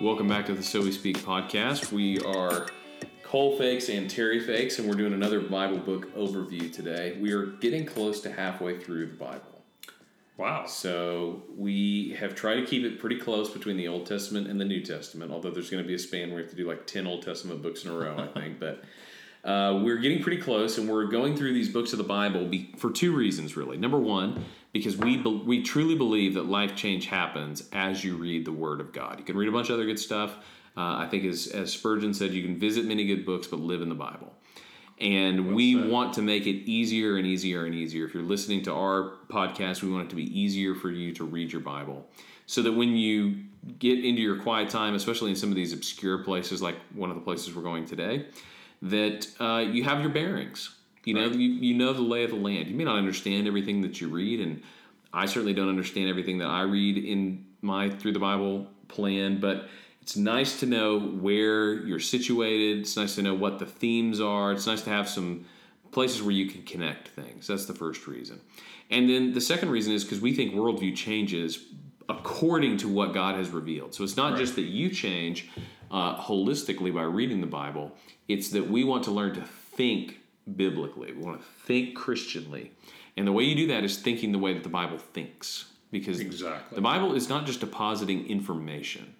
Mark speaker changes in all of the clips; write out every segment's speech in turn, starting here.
Speaker 1: Welcome back to the So We Speak podcast. We are Cole Fakes and Terry Fakes, and we're doing another Bible book overview today. We are getting close to halfway through the Bible.
Speaker 2: Wow.
Speaker 1: So we have tried to keep it pretty close between the Old Testament and the New Testament, although there's going to be a span where we have to do like 10 Old Testament books in a row, I think. But uh, we're getting pretty close, and we're going through these books of the Bible be, for two reasons, really. Number one, because we be, we truly believe that life change happens as you read the Word of God. You can read a bunch of other good stuff. Uh, I think, as, as Spurgeon said, you can visit many good books, but live in the Bible. And well we said. want to make it easier and easier and easier. If you're listening to our podcast, we want it to be easier for you to read your Bible so that when you get into your quiet time, especially in some of these obscure places like one of the places we're going today, that uh, you have your bearings. You know, right. you, you know the lay of the land. You may not understand everything that you read, and I certainly don't understand everything that I read in my Through the Bible plan, but it's nice to know where you're situated. It's nice to know what the themes are. It's nice to have some places where you can connect things. That's the first reason. And then the second reason is because we think worldview changes according to what God has revealed. So it's not right. just that you change uh, holistically by reading the Bible, it's that we want to learn to think biblically. We want to think Christianly. And the way you do that is thinking the way that the Bible thinks. Because exactly. the Bible is not just depositing information.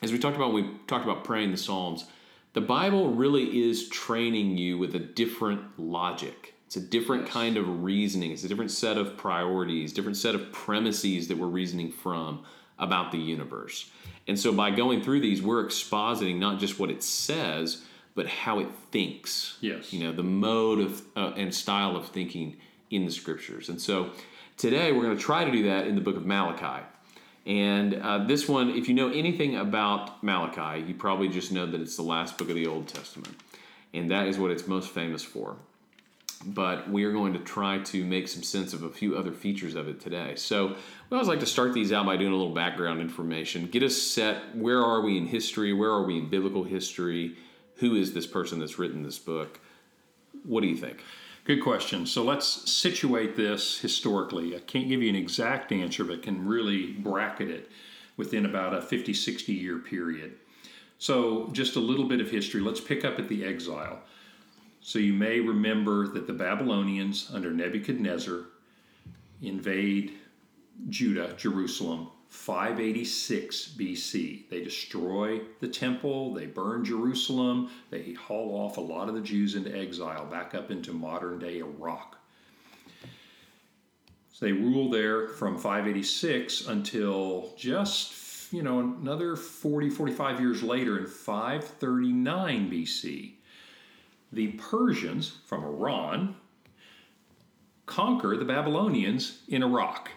Speaker 1: As we talked about when we talked about praying the Psalms, the Bible really is training you with a different logic. It's a different yes. kind of reasoning. It's a different set of priorities, different set of premises that we're reasoning from about the universe. And so by going through these, we're expositing not just what it says, but how it thinks.
Speaker 2: Yes.
Speaker 1: You know, the mode of uh, and style of thinking in the scriptures. And so today we're going to try to do that in the book of Malachi. And uh, this one, if you know anything about Malachi, you probably just know that it's the last book of the Old Testament. And that is what it's most famous for. But we are going to try to make some sense of a few other features of it today. So we always like to start these out by doing a little background information. Get us set. Where are we in history? Where are we in biblical history? Who is this person that's written this book? What do you think?
Speaker 2: Good question. So let's situate this historically. I can't give you an exact answer, but can really bracket it within about a 50, 60 year period. So, just a little bit of history. Let's pick up at the exile. So, you may remember that the Babylonians under Nebuchadnezzar invade Judah, Jerusalem, 586 BC. They destroy the temple, they burn Jerusalem, they haul off a lot of the Jews into exile back up into modern day Iraq. So they rule there from 586 until just, you know, another 40, 45 years later in 539 BC. The Persians from Iran conquer the Babylonians in Iraq.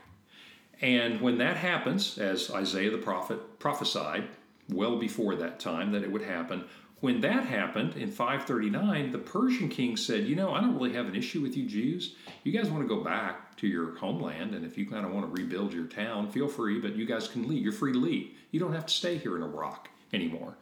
Speaker 2: And when that happens, as Isaiah the prophet prophesied well before that time that it would happen, when that happened in 539, the Persian king said, You know, I don't really have an issue with you Jews. You guys want to go back to your homeland, and if you kind of want to rebuild your town, feel free, but you guys can leave. You're free to leave. You don't have to stay here in Iraq anymore.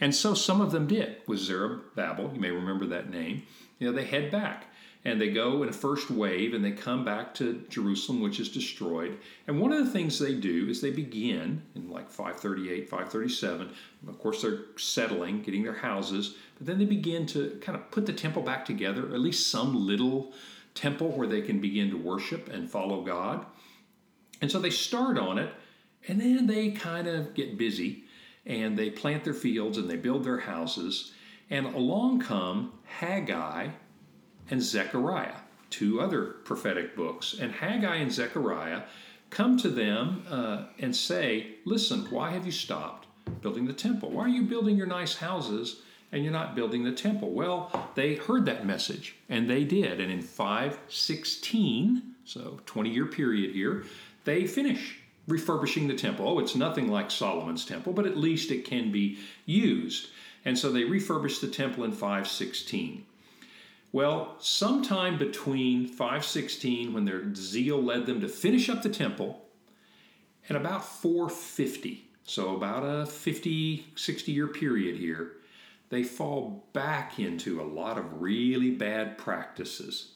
Speaker 2: And so some of them did with Zerubbabel. You may remember that name. You know, they head back and they go in a first wave and they come back to Jerusalem, which is destroyed. And one of the things they do is they begin in like 538, 537. Of course, they're settling, getting their houses, but then they begin to kind of put the temple back together, at least some little temple where they can begin to worship and follow God. And so they start on it, and then they kind of get busy and they plant their fields and they build their houses. And along come Haggai and Zechariah, two other prophetic books. And Haggai and Zechariah come to them uh, and say, Listen, why have you stopped building the temple? Why are you building your nice houses and you're not building the temple? Well, they heard that message and they did. And in 516, so 20 year period here, they finish refurbishing the temple. Oh, it's nothing like Solomon's temple, but at least it can be used. And so they refurbished the temple in 516. Well, sometime between 516, when their zeal led them to finish up the temple, and about 450, so about a 50, 60 year period here, they fall back into a lot of really bad practices.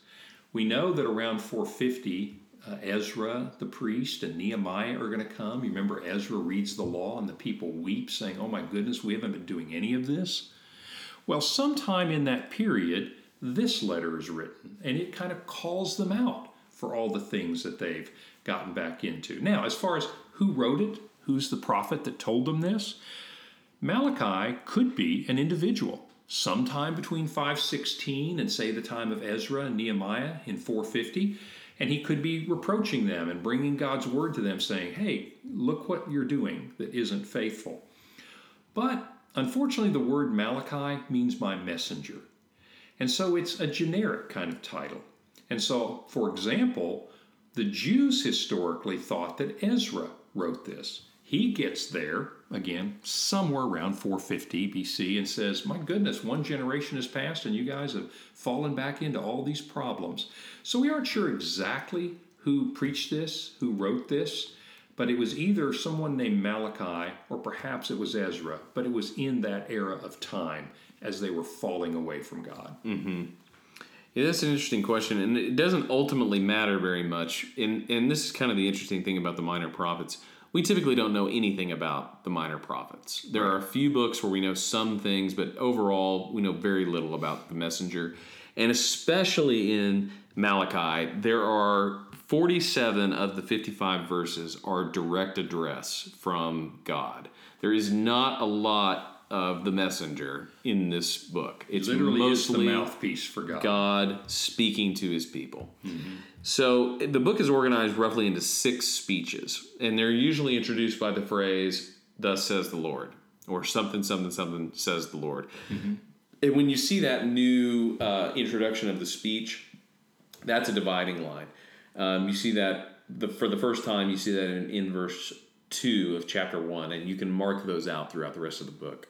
Speaker 2: We know that around 450, uh, Ezra the priest and Nehemiah are going to come. You remember Ezra reads the law and the people weep, saying, Oh my goodness, we haven't been doing any of this. Well, sometime in that period, this letter is written, and it kind of calls them out for all the things that they've gotten back into. Now, as far as who wrote it, who's the prophet that told them this, Malachi could be an individual sometime between 516 and say the time of Ezra and Nehemiah in 450 and he could be reproaching them and bringing God's word to them saying, "Hey, look what you're doing that isn't faithful." But unfortunately the word Malachi means my messenger. And so it's a generic kind of title. And so, for example, the Jews historically thought that Ezra wrote this. He gets there, again, somewhere around 450 BC, and says, My goodness, one generation has passed and you guys have fallen back into all these problems. So we aren't sure exactly who preached this, who wrote this, but it was either someone named Malachi or perhaps it was Ezra, but it was in that era of time as they were falling away from God.
Speaker 1: Mm-hmm. Yeah, that's an interesting question, and it doesn't ultimately matter very much. And and this is kind of the interesting thing about the minor prophets we typically don't know anything about the minor prophets. There are a few books where we know some things, but overall, we know very little about the messenger. And especially in Malachi, there are 47 of the 55 verses are direct address from God. There is not a lot of the messenger in this book.
Speaker 2: It's literally mostly the mouthpiece for God.
Speaker 1: God speaking to his people. Mm-hmm. So the book is organized roughly into six speeches, and they're usually introduced by the phrase, Thus says the Lord, or something, something, something says the Lord. Mm-hmm. And when you see that new uh, introduction of the speech, that's a dividing line. Um, you see that the, for the first time, you see that in, in verse 2 of chapter 1, and you can mark those out throughout the rest of the book.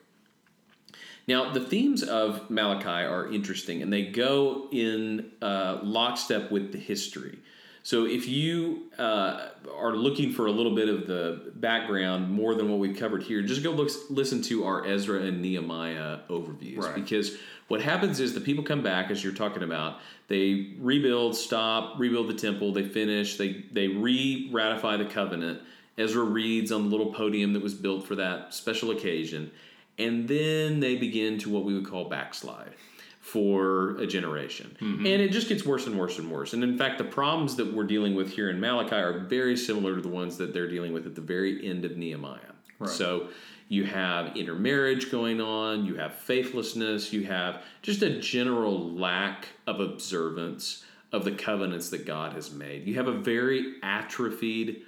Speaker 1: Now, the themes of Malachi are interesting and they go in uh, lockstep with the history. So, if you uh, are looking for a little bit of the background more than what we've covered here, just go look, listen to our Ezra and Nehemiah overviews. Right. Because what happens is the people come back, as you're talking about, they rebuild, stop, rebuild the temple, they finish, they, they re ratify the covenant. Ezra reads on the little podium that was built for that special occasion and then they begin to what we would call backslide for a generation. Mm-hmm. And it just gets worse and worse and worse. And in fact, the problems that we're dealing with here in Malachi are very similar to the ones that they're dealing with at the very end of Nehemiah. Right. So you have intermarriage going on, you have faithlessness, you have just a general lack of observance of the covenants that God has made. You have a very atrophied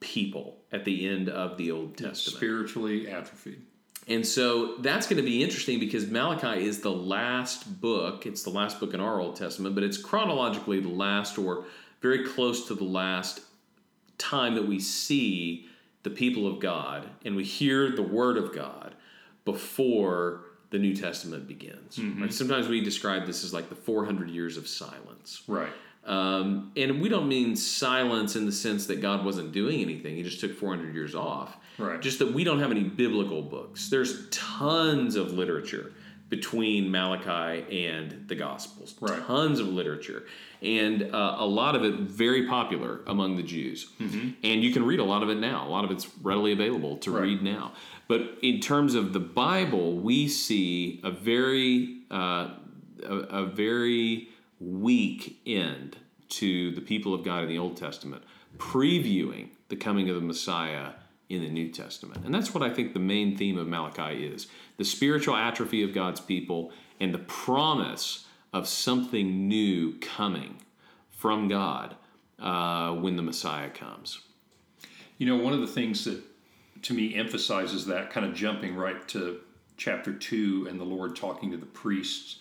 Speaker 1: people at the end of the Old Testament.
Speaker 2: Spiritually atrophied.
Speaker 1: And so that's going to be interesting because Malachi is the last book. It's the last book in our Old Testament, but it's chronologically the last or very close to the last time that we see the people of God and we hear the word of God before the New Testament begins. Mm-hmm. Right? Sometimes we describe this as like the 400 years of silence.
Speaker 2: Right.
Speaker 1: Um, and we don't mean silence in the sense that God wasn't doing anything, He just took 400 years off.
Speaker 2: Right.
Speaker 1: Just that we don't have any biblical books. There's tons of literature between Malachi and the Gospels.
Speaker 2: Right.
Speaker 1: Tons of literature. And uh, a lot of it very popular among the Jews. Mm-hmm. And you can read a lot of it now. A lot of it's readily available to right. read now. But in terms of the Bible, we see a very, uh, a, a very weak end to the people of God in the Old Testament, previewing the coming of the Messiah in the New Testament. And that's what I think the main theme of Malachi is the spiritual atrophy of God's people and the promise of something new coming from God uh, when the Messiah comes.
Speaker 2: You know, one of the things that to me emphasizes that, kind of jumping right to chapter 2 and the Lord talking to the priests,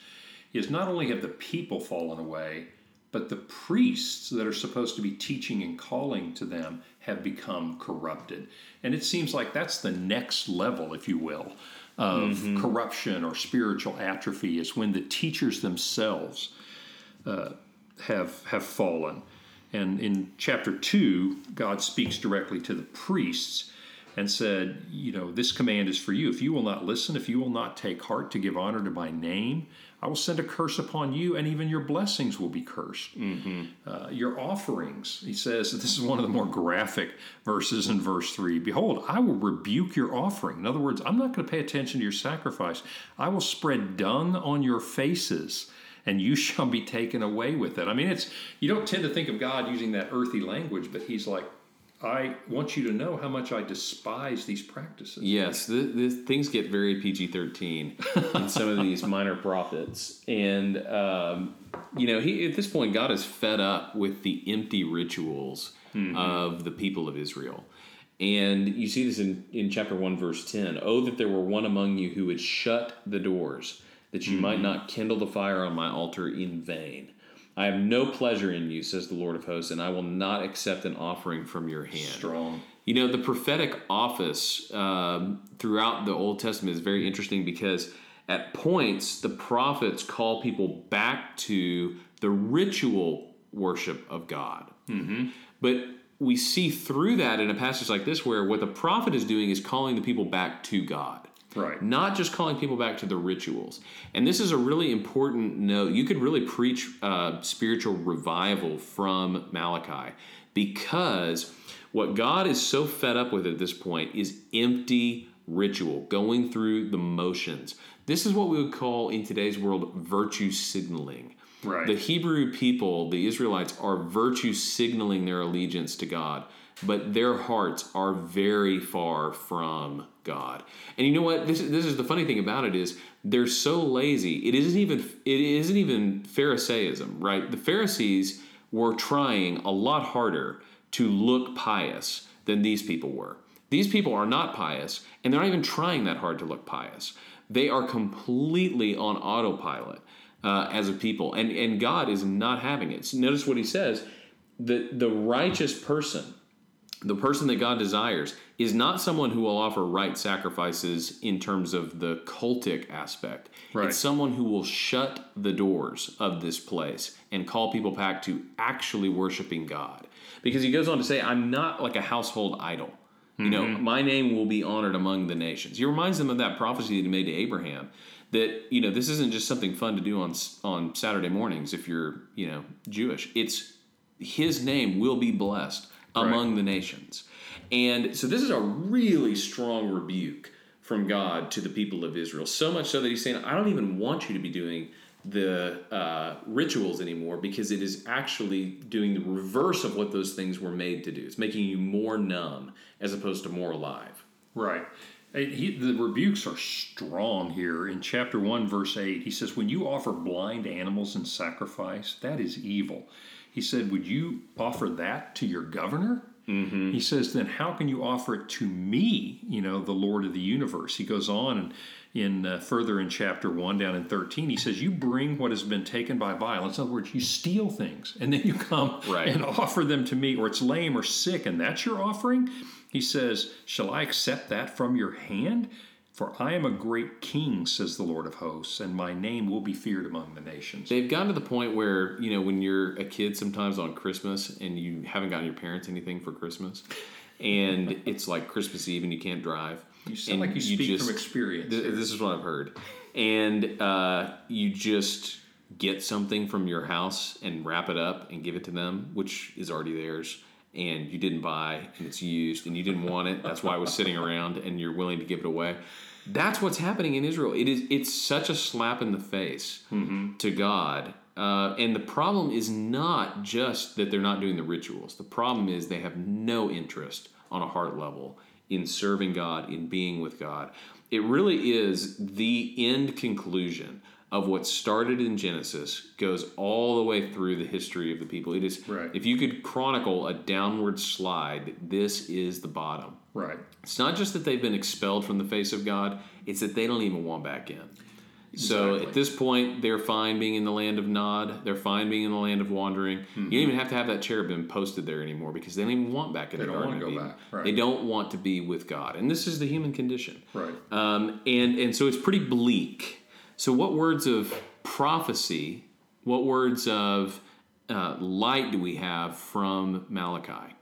Speaker 2: is not only have the people fallen away, but the priests that are supposed to be teaching and calling to them have become corrupted. And it seems like that's the next level, if you will, of mm-hmm. corruption or spiritual atrophy is when the teachers themselves uh, have have fallen. And in chapter two, God speaks directly to the priests, and said, You know, this command is for you. If you will not listen, if you will not take heart to give honor to my name, I will send a curse upon you, and even your blessings will be cursed. Mm-hmm. Uh, your offerings, he says, this is one of the more graphic verses in verse 3 Behold, I will rebuke your offering. In other words, I'm not going to pay attention to your sacrifice. I will spread dung on your faces and you shall be taken away with it. I mean, it's you don't tend to think of God using that earthy language, but He's like, I want you to know how much I despise these practices.
Speaker 1: Yes, the, the things get very PG thirteen in some of these minor prophets, and um, you know, he at this point, God is fed up with the empty rituals mm-hmm. of the people of Israel. And you see this in, in chapter 1, verse 10. Oh, that there were one among you who would shut the doors, that you mm-hmm. might not kindle the fire on my altar in vain. I have no pleasure in you, says the Lord of hosts, and I will not accept an offering from your hand.
Speaker 2: Strong.
Speaker 1: You know, the prophetic office um, throughout the Old Testament is very interesting because at points the prophets call people back to the ritual worship of God. Mm-hmm. But we see through that in a passage like this where what the prophet is doing is calling the people back to God.
Speaker 2: Right.
Speaker 1: Not just calling people back to the rituals. And this is a really important note. You could really preach uh, spiritual revival from Malachi because what God is so fed up with at this point is empty ritual, going through the motions. This is what we would call in today's world virtue signaling.
Speaker 2: Right.
Speaker 1: The Hebrew people, the Israelites, are virtue signaling their allegiance to God, but their hearts are very far from God. And you know what? This this is the funny thing about it is they're so lazy. It isn't even it isn't even Pharisaism, right? The Pharisees were trying a lot harder to look pious than these people were. These people are not pious, and they're not even trying that hard to look pious. They are completely on autopilot uh, as a people, and and God is not having it. So notice what He says: the the righteous person the person that God desires is not someone who will offer right sacrifices in terms of the cultic aspect. Right. It's someone who will shut the doors of this place and call people back to actually worshiping God. Because he goes on to say, I'm not like a household idol. You know, mm-hmm. my name will be honored among the nations. He reminds them of that prophecy that he made to Abraham that, you know, this isn't just something fun to do on on Saturday mornings if you're, you know, Jewish. It's his name will be blessed among right. the nations. And so this is a really strong rebuke from God to the people of Israel. So much so that he's saying, I don't even want you to be doing the uh, rituals anymore because it is actually doing the reverse of what those things were made to do. It's making you more numb as opposed to more alive.
Speaker 2: Right. He, the rebukes are strong here. In chapter 1, verse 8, he says, When you offer blind animals in sacrifice, that is evil. He said, Would you offer that to your governor? Mm-hmm. He says, Then how can you offer it to me, you know, the Lord of the universe? He goes on and in uh, further in chapter 1 down in 13 he says you bring what has been taken by violence in other words you steal things and then you come right. and offer them to me or it's lame or sick and that's your offering he says shall i accept that from your hand for I am a great king, says the Lord of hosts, and my name will be feared among the nations.
Speaker 1: They've gotten to the point where, you know, when you're a kid sometimes on Christmas and you haven't gotten your parents anything for Christmas, and it's like Christmas Eve and you can't drive.
Speaker 2: You sound like you, you speak just, from experience.
Speaker 1: Th- this is what I've heard. And uh, you just get something from your house and wrap it up and give it to them, which is already theirs and you didn't buy and it's used and you didn't want it that's why it was sitting around and you're willing to give it away that's what's happening in israel it is it's such a slap in the face mm-hmm. to god uh, and the problem is not just that they're not doing the rituals the problem is they have no interest on a heart level in serving god in being with god it really is the end conclusion of what started in Genesis goes all the way through the history of the people. It is
Speaker 2: right.
Speaker 1: if you could chronicle a downward slide, this is the bottom.
Speaker 2: Right.
Speaker 1: It's not just that they've been expelled from the face of God, it's that they don't even want back in. Exactly. So at this point, they're fine being in the land of Nod. They're fine being in the land of wandering. Mm-hmm. You don't even have to have that cherubim posted there anymore because they don't even want back in
Speaker 2: they
Speaker 1: the
Speaker 2: Garden of Eden.
Speaker 1: Right. They don't want to be with God, and this is the human condition.
Speaker 2: Right.
Speaker 1: Um, and and so it's pretty bleak so, what words of prophecy, what words of uh, light do we have from Malachi?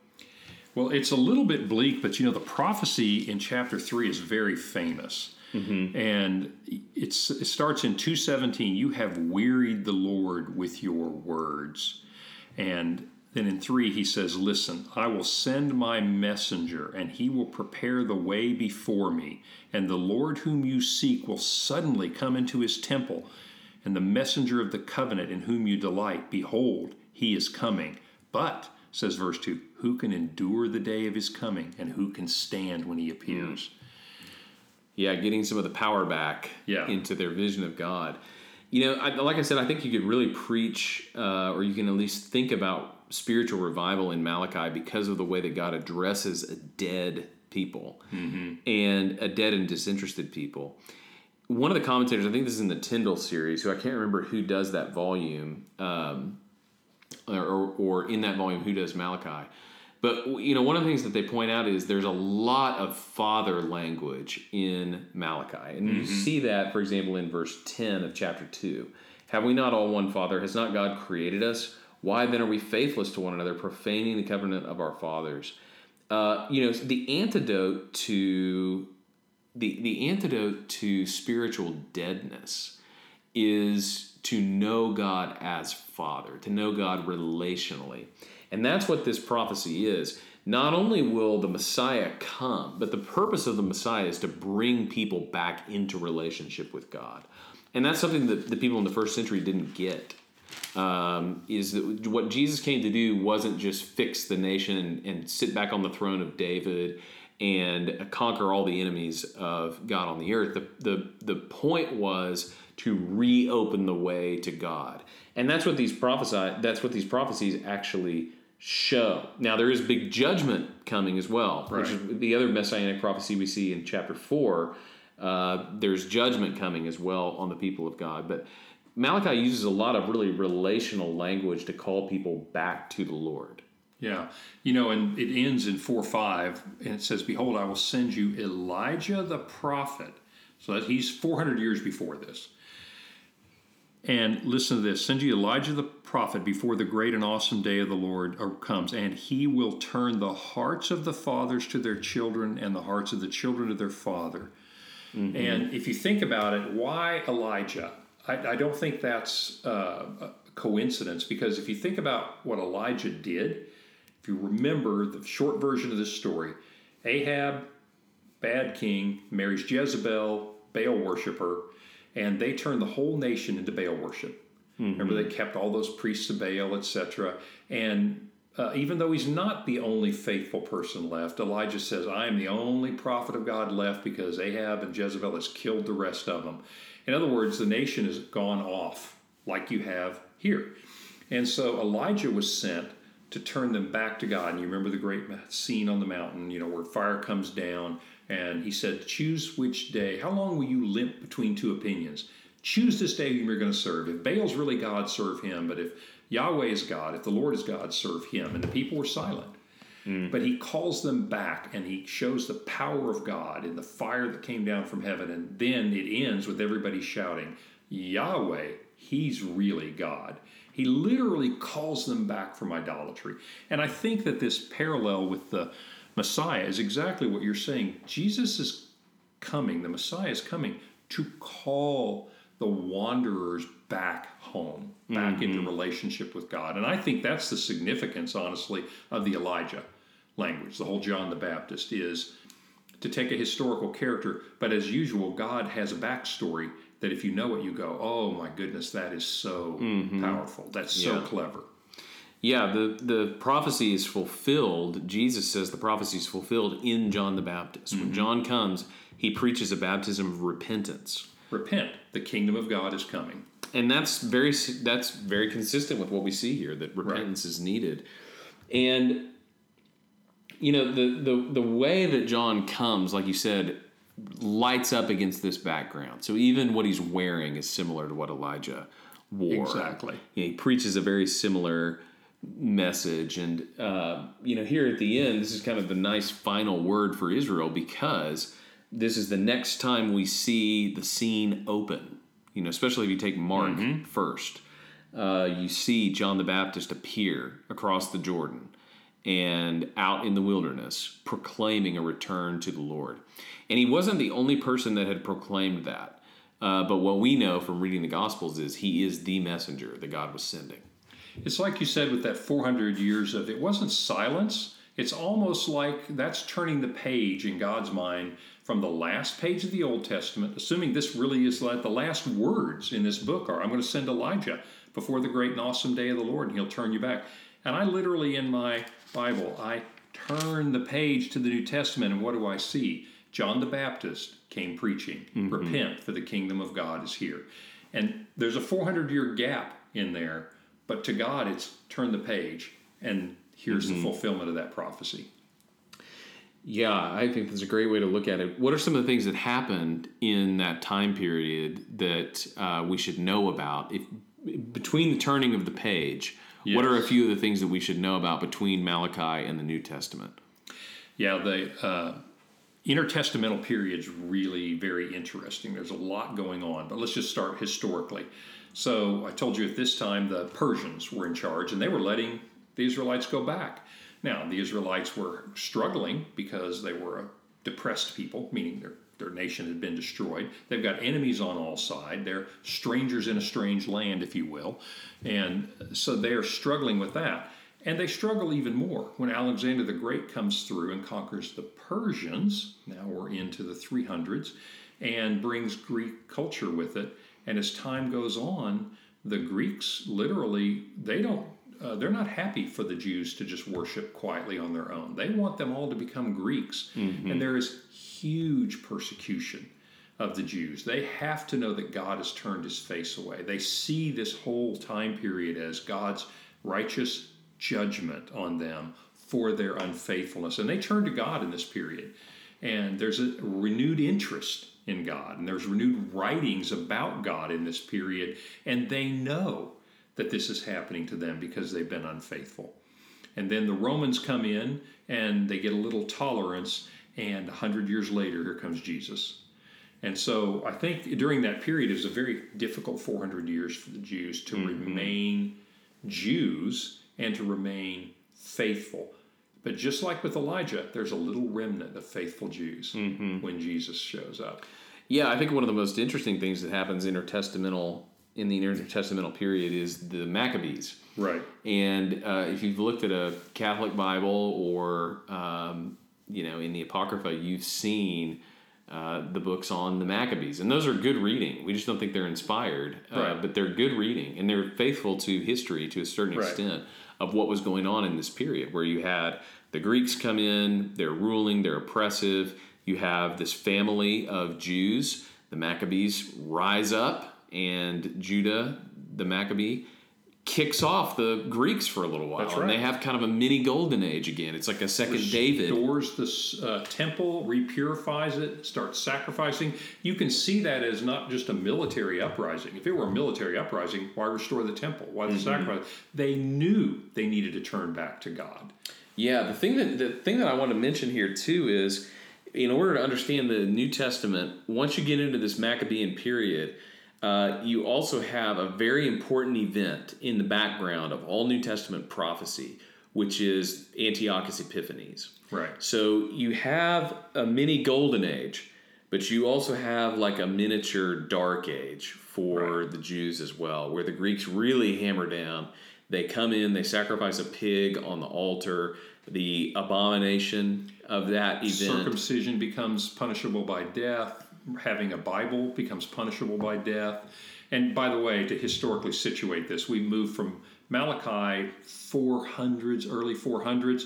Speaker 2: Well, it's a little bit bleak, but you know, the prophecy in chapter 3 is very famous. Mm-hmm. And it's, it starts in 217 You have wearied the Lord with your words. And then in 3, he says, Listen, I will send my messenger, and he will prepare the way before me. And the Lord whom you seek will suddenly come into his temple. And the messenger of the covenant in whom you delight, behold, he is coming. But, says verse 2, who can endure the day of his coming, and who can stand when he appears?
Speaker 1: Yeah, getting some of the power back
Speaker 2: Yeah.
Speaker 1: into their vision of God. You know, I, like I said, I think you could really preach, uh, or you can at least think about spiritual revival in Malachi because of the way that God addresses a dead people and a dead and disinterested people. One of the commentators, I think this is in the Tyndale series, who I can't remember who does that volume, um, or, or in that volume, who does Malachi. But you know, one of the things that they point out is there's a lot of father language in Malachi, and you see that, for example, in verse ten of chapter two. Have we not all one Father? Has not God created us? Why then are we faithless to one another, profaning the covenant of our fathers? Uh, you know, the antidote to the the antidote to spiritual deadness is to know God as Father, to know God relationally. And that's what this prophecy is. Not only will the Messiah come, but the purpose of the Messiah is to bring people back into relationship with God. And that's something that the people in the first century didn't get. Um, is that what Jesus came to do wasn't just fix the nation and, and sit back on the throne of David and conquer all the enemies of God on the earth. The, the, the point was to reopen the way to God. And that's what these prophesy that's what these prophecies actually show. Now there is big judgment coming as well, which is the other messianic prophecy we see in chapter 4. Uh, there's judgment coming as well on the people of God. But Malachi uses a lot of really relational language to call people back to the Lord.
Speaker 2: Yeah. You know, and it ends in 4 5, and it says, Behold, I will send you Elijah the prophet. So that he's 400 years before this. And listen to this send you Elijah the prophet before the great and awesome day of the Lord comes, and he will turn the hearts of the fathers to their children and the hearts of the children to their father. And if you think about it, why Elijah? I, I don't think that's uh, a coincidence because if you think about what Elijah did, if you remember the short version of this story, Ahab, bad king, marries Jezebel, Baal worshiper, and they turned the whole nation into Baal worship. Remember, they kept all those priests of Baal, etc. And uh, even though he's not the only faithful person left, Elijah says, I am the only prophet of God left because Ahab and Jezebel has killed the rest of them. In other words, the nation has gone off like you have here. And so Elijah was sent to turn them back to God. And you remember the great scene on the mountain, you know, where fire comes down, and he said, Choose which day. How long will you limp between two opinions? Choose this day whom you're going to serve. If Baal's really God, serve him. But if Yahweh is God, if the Lord is God, serve him. And the people were silent. Hmm. But he calls them back and he shows the power of God in the fire that came down from heaven. And then it ends with everybody shouting, Yahweh, he's really God. He literally calls them back from idolatry. And I think that this parallel with the Messiah is exactly what you're saying. Jesus is coming, the Messiah is coming to call the wanderers back home, back into mm-hmm. relationship with God. And I think that's the significance, honestly, of the Elijah language. The whole John the Baptist is to take a historical character, but as usual, God has a backstory that if you know it, you go, oh my goodness, that is so mm-hmm. powerful. That's so
Speaker 1: Yeah.
Speaker 2: clever.
Speaker 1: Yeah, the, the prophecy is fulfilled. Jesus says the prophecy is fulfilled in John the Baptist. When mm-hmm. John comes, he preaches a baptism of repentance.
Speaker 2: Repent, the kingdom of God is coming.
Speaker 1: and that's very that's very consistent with what we see here that repentance is needed and you know the, the the way that john comes like you said lights up against this background so even what he's wearing is similar to what elijah wore
Speaker 2: Exactly.
Speaker 1: You know, he preaches a very similar message and uh, you know here at the end this is kind of the nice final word for israel because this is the next time we see the scene open you know especially if you take mark first uh, you see john the baptist appear across the jordan and out in the wilderness proclaiming a return to the Lord. And he wasn't the only person that had proclaimed that. Uh, but what we know from reading the Gospels is he is the messenger that God was sending.
Speaker 2: It's like you said with that 400 years of it wasn't silence. It's almost like that's turning the page in God's mind from the last page of the Old Testament, assuming this really is like the last words in this book are I'm going to send Elijah before the great and awesome day of the Lord, and he'll turn you back. And I literally, in my Bible, I turn the page to the New Testament, and what do I see? John the Baptist came preaching, mm-hmm. Repent, for the kingdom of God is here. And there's a 400 year gap in there, but to God, it's turn the page, and here's mm-hmm. the fulfillment of that prophecy.
Speaker 1: Yeah, I think that's a great way to look at it. What are some of the things that happened in that time period that uh, we should know about? If between the turning of the page, yes. what are a few of the things that we should know about between Malachi and the New Testament?
Speaker 2: Yeah, the uh, intertestamental period is really very interesting. There's a lot going on, but let's just start historically. So I told you at this time the Persians were in charge, and they were letting the Israelites go back. Now the Israelites were struggling because they were a depressed people, meaning their their nation had been destroyed. They've got enemies on all sides. They're strangers in a strange land, if you will. And so they're struggling with that. And they struggle even more when Alexander the Great comes through and conquers the Persians. Now we're into the 300s and brings Greek culture with it. And as time goes on, the Greeks literally, they don't uh, they're not happy for the Jews to just worship quietly on their own. They want them all to become Greeks. Mm-hmm. And there is huge persecution of the Jews. They have to know that God has turned his face away. They see this whole time period as God's righteous judgment on them for their unfaithfulness. And they turn to God in this period. And there's a renewed interest in God, and there's renewed writings about God in this period. And they know that this is happening to them because they've been unfaithful. And then the Romans come in and they get a little tolerance and 100 years later, here comes Jesus. And so I think during that period, it was a very difficult 400 years for the Jews to mm-hmm. remain Jews and to remain faithful. But just like with Elijah, there's a little remnant of faithful Jews mm-hmm. when Jesus shows up.
Speaker 1: Yeah, I think one of the most interesting things that happens intertestamental in the intertestamental period is the Maccabees.
Speaker 2: Right.
Speaker 1: And uh, if you've looked at a Catholic Bible or um, you know, in the Apocrypha, you've seen uh, the books on the Maccabees, and those are good reading. We just don't think they're inspired, uh, right. but they're good reading, and they're faithful to history to a certain right. extent of what was going on in this period, where you had the Greeks come in, they're ruling, they're oppressive. You have this family of Jews, the Maccabees, rise up, and Judah, the Maccabee, kicks off the Greeks for a little while, right. and they have kind of a mini golden age again. It's like a second Restores David.
Speaker 2: Restores the uh, temple, repurifies it, starts sacrificing. You can see that as not just a military uprising. If it were a military uprising, why restore the temple? Why the mm-hmm. sacrifice? They knew they needed to turn back to God.
Speaker 1: Yeah, the thing that the thing that I want to mention here too is, in order to understand the New Testament, once you get into this Maccabean period uh, you also have a very important event in the background of all New Testament prophecy, which is Antiochus Epiphanes.
Speaker 2: Right.
Speaker 1: So you have a mini golden age, but you also have like a miniature dark age for right. the Jews as well, where the Greeks really hammer down. They come in, they sacrifice a pig on the altar. The abomination of that event.
Speaker 2: Circumcision becomes punishable by death having a Bible becomes punishable by death. And by the way, to historically situate this, we move from Malachi 400s, early 400s,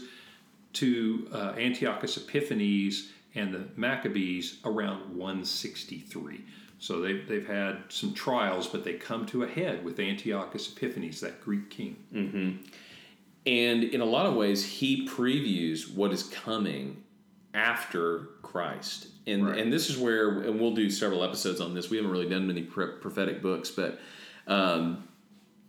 Speaker 2: to uh, Antiochus Epiphanes and the Maccabees around 163. So they've, they've had some trials, but they come to a head with Antiochus Epiphanes, that Greek king.
Speaker 1: Mm-hmm. And in a lot of ways, he previews what is coming after Christ. And right. and this is where and we'll do several episodes on this. We haven't really done many prophetic books, but um,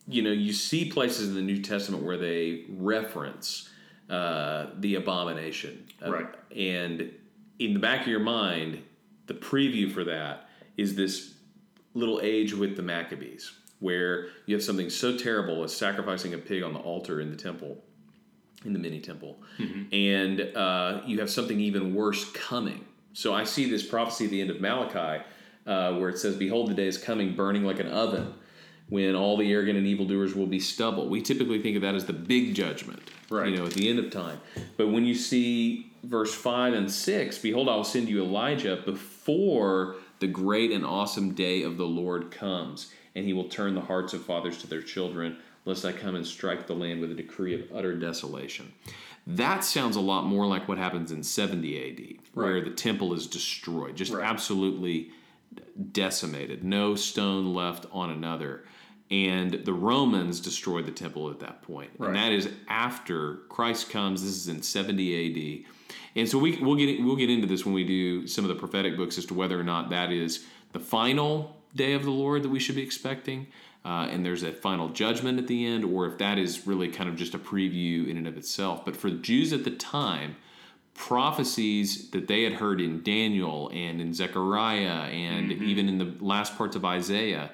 Speaker 1: you know, you see places in the New Testament where they reference uh, the abomination,
Speaker 2: uh, right?
Speaker 1: And in the back of your mind, the preview for that is this little age with the Maccabees, where you have something so terrible as sacrificing a pig on the altar in the temple in the mini temple, and uh, you have something even worse coming. So I see this prophecy at the end of Malachi, uh, where it says, "Behold, the day is coming, burning like an oven." When all the arrogant and evildoers will be stubble. We typically think of that as the big judgment,
Speaker 2: Right.
Speaker 1: You know, at the end of time. But when you see verse 5 and 6, behold, I will send you Elijah before the great and awesome day of the Lord comes, and he will turn the hearts of fathers to their children, lest I come and strike the land with a decree of utter desolation. That sounds a lot more like what happens in 70 AD, where
Speaker 2: Right.
Speaker 1: the temple is destroyed, just
Speaker 2: Right.
Speaker 1: absolutely decimated, no stone left on another. And the Romans destroyed the temple at that point.
Speaker 2: Right.
Speaker 1: And that is after Christ comes. This is in 70 AD. And so we, we'll get we'll get into this when we do some of the prophetic books as to whether or not that is the final day of the Lord that we should be expecting, uh, and there's a final judgment at the end, or if that is really kind of just a preview in and of itself. But for the Jews at the time, prophecies that they had heard in Daniel and in Zechariah and even in the last parts of Isaiah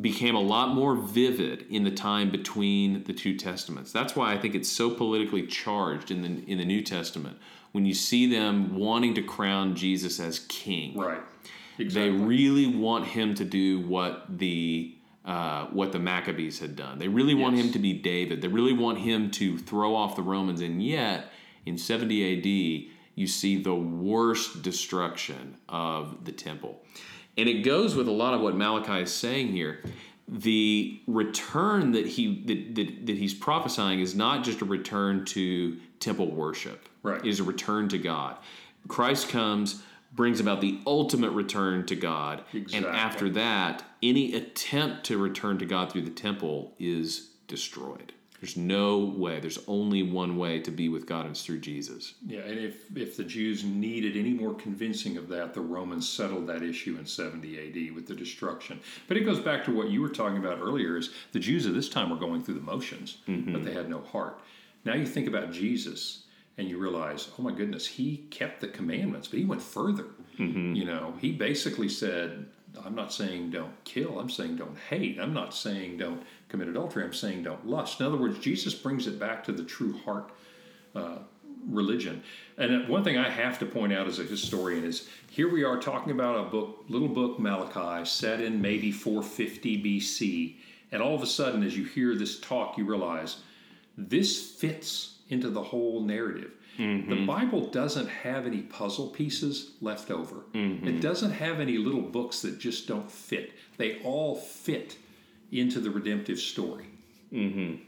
Speaker 1: became a lot more vivid in the time between the two testaments. That's why I think it's so politically charged in the in the New Testament when you see them wanting to crown Jesus as king.
Speaker 2: Right. Exactly.
Speaker 1: They really want him to do what the uh, what the Maccabees had done. They really want him to be David. They really want him to throw off the Romans. And yet, in 70 AD, you see the worst destruction of the temple. And it goes with a lot of what Malachi is saying here. The return that he that, that, that he's prophesying is not just a return to temple worship.
Speaker 2: Right.
Speaker 1: It is a return to God. Christ comes, brings about the ultimate return to God. And after that, any attempt to return to God through the temple is destroyed. There's no way. There's only one way to be with God, and it's through Jesus.
Speaker 2: Yeah, and if, if the Jews needed any more convincing of that, the Romans settled that issue in 70 AD with the destruction. But it goes back to what you were talking about earlier is the Jews at this time were going through the motions, but mm-hmm. they had no heart. Now you think about Jesus and you realize, oh my goodness, he kept the commandments, but he went further. Mm-hmm. You know, he basically said, I'm not saying don't kill, I'm saying don't hate. I'm not saying don't commit adultery, I'm saying don't lust. In other words, Jesus brings it back to the true heart uh, religion. And one thing I have to point out as a historian is here we are talking about a book, little book Malachi, set in maybe 450 BC, and all of a sudden, as you hear this talk, you realize this fits into the whole narrative. The mm-hmm. Bible doesn't have any puzzle pieces left over. Mm-hmm. It doesn't have any little books that just don't fit. They all fit into the redemptive story. Mm-hmm.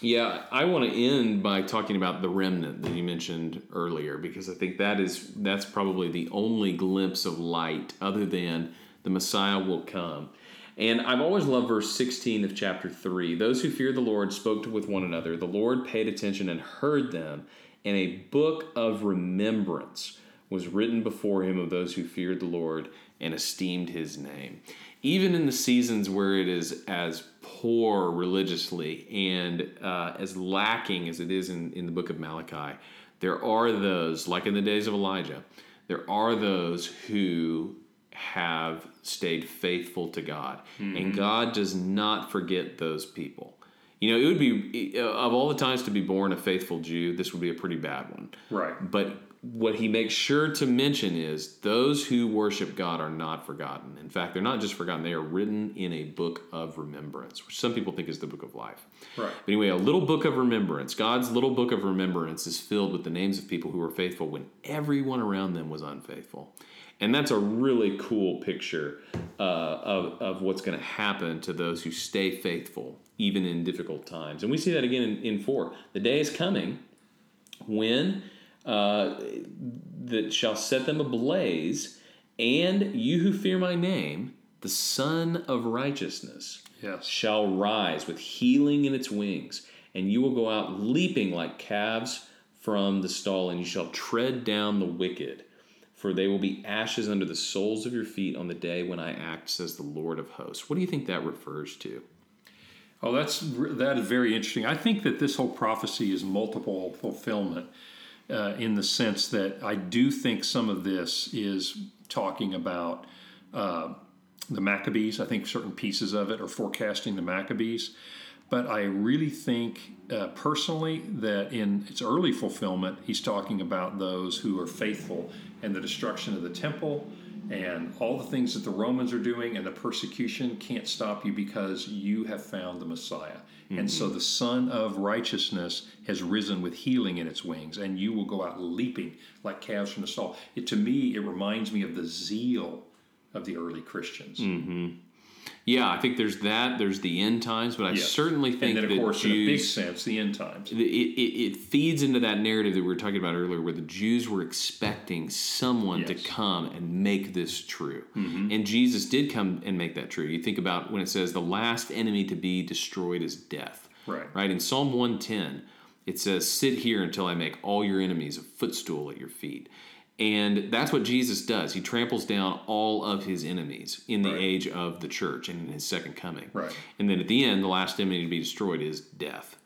Speaker 1: Yeah, I want to end by talking about the remnant that you mentioned earlier because I think that is that's probably the only glimpse of light other than the Messiah will come. And I've always loved verse 16 of chapter 3. Those who feared the Lord spoke with one another. The Lord paid attention and heard them, and a book of remembrance was written before him of those who feared the Lord and esteemed his name. Even in the seasons where it is as poor religiously and uh, as lacking as it is in, in the book of Malachi, there are those, like in the days of Elijah, there are those who have stayed faithful to God. And mm-hmm. God does not forget those people. You know, it would be, of all the times to be born a faithful Jew, this would be a pretty bad one.
Speaker 2: Right.
Speaker 1: But what he makes sure to mention is those who worship God are not forgotten. In fact, they're not just forgotten, they are written in a book of remembrance, which some people think is the book of life.
Speaker 2: Right.
Speaker 1: But anyway, a little book of remembrance, God's little book of remembrance is filled with the names of people who were faithful when everyone around them was unfaithful. And that's a really cool picture uh, of, of what's going to happen to those who stay faithful, even in difficult times. And we see that again in, in 4. The day is coming when uh, that shall set them ablaze, and you who fear my name, the Sun of Righteousness,
Speaker 2: Yes.
Speaker 1: shall rise with healing in its wings, and you will go out leaping like calves from the stall, and you shall tread down the wicked, for they will be ashes under the soles of your feet on the day when I act, says the Lord of hosts. What do you think that refers to?
Speaker 2: Oh, that's that is very interesting. I think that this whole prophecy is multiple fulfillment uh, in the sense that I do think some of this is talking about uh, the Maccabees. I think certain pieces of it are forecasting the Maccabees. But I really think uh, personally that in its early fulfillment, he's talking about those who are faithful and the destruction of the temple and all the things that the Romans are doing and the persecution can't stop you because you have found the Messiah. Mm-hmm. And so the Sun of Righteousness has risen with healing in its wings, and you will go out leaping like calves from the stall. It, to me, it reminds me of the zeal of the early Christians.
Speaker 1: Mm-hmm. Yeah, I think there's that. There's the end times, but I yes. certainly think
Speaker 2: and then, of
Speaker 1: that
Speaker 2: course, Jews, in a big sense, the end times.
Speaker 1: It, it, it, feeds into that narrative that we were talking about earlier, where the Jews were expecting someone yes. to come and make this true, mm-hmm. and Jesus did come and make that true. You think about when it says the last enemy to be destroyed is death.
Speaker 2: Right.
Speaker 1: Right. In Psalm 110, it says, "Sit here until I make all your enemies a footstool at your feet." And that's what Jesus does. He tramples down all of his enemies in the right. age of the church and in his second coming.
Speaker 2: Right.
Speaker 1: And then at the end, the last enemy to be destroyed is death.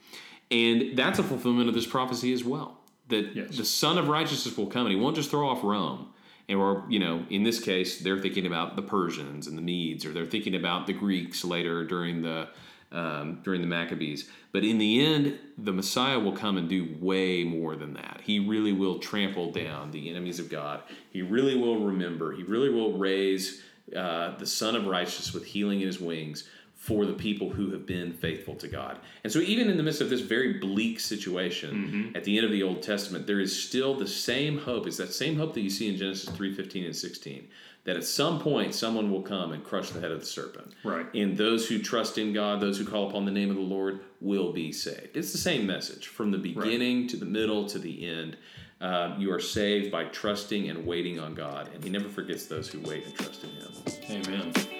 Speaker 1: And that's a fulfillment of this prophecy as well. That yes. the Sun of Righteousness will come and he won't just throw off Rome. And or, you know, in this case, they're thinking about the Persians and the Medes, or they're thinking about the Greeks later during the um, during the Maccabees. But in the end, the Messiah will come and do way more than that. He really will trample down the enemies of God. He really will remember. He really will raise uh, the Sun of Righteousness with healing in his wings for the people who have been faithful to God. And so, even in the midst of this very bleak situation mm-hmm. at the end of the Old Testament, there is still the same hope. It's that same hope that you see in Genesis 3 15 and 16 that at some point someone will come and crush the head of the serpent.
Speaker 2: Right.
Speaker 1: And those who trust in God, those who call upon the name of the Lord, will be saved. It's the same message from the beginning right. to the middle to the end. Uh, you are saved by trusting and waiting on God, and He never forgets those who wait and trust in Him.
Speaker 2: Amen.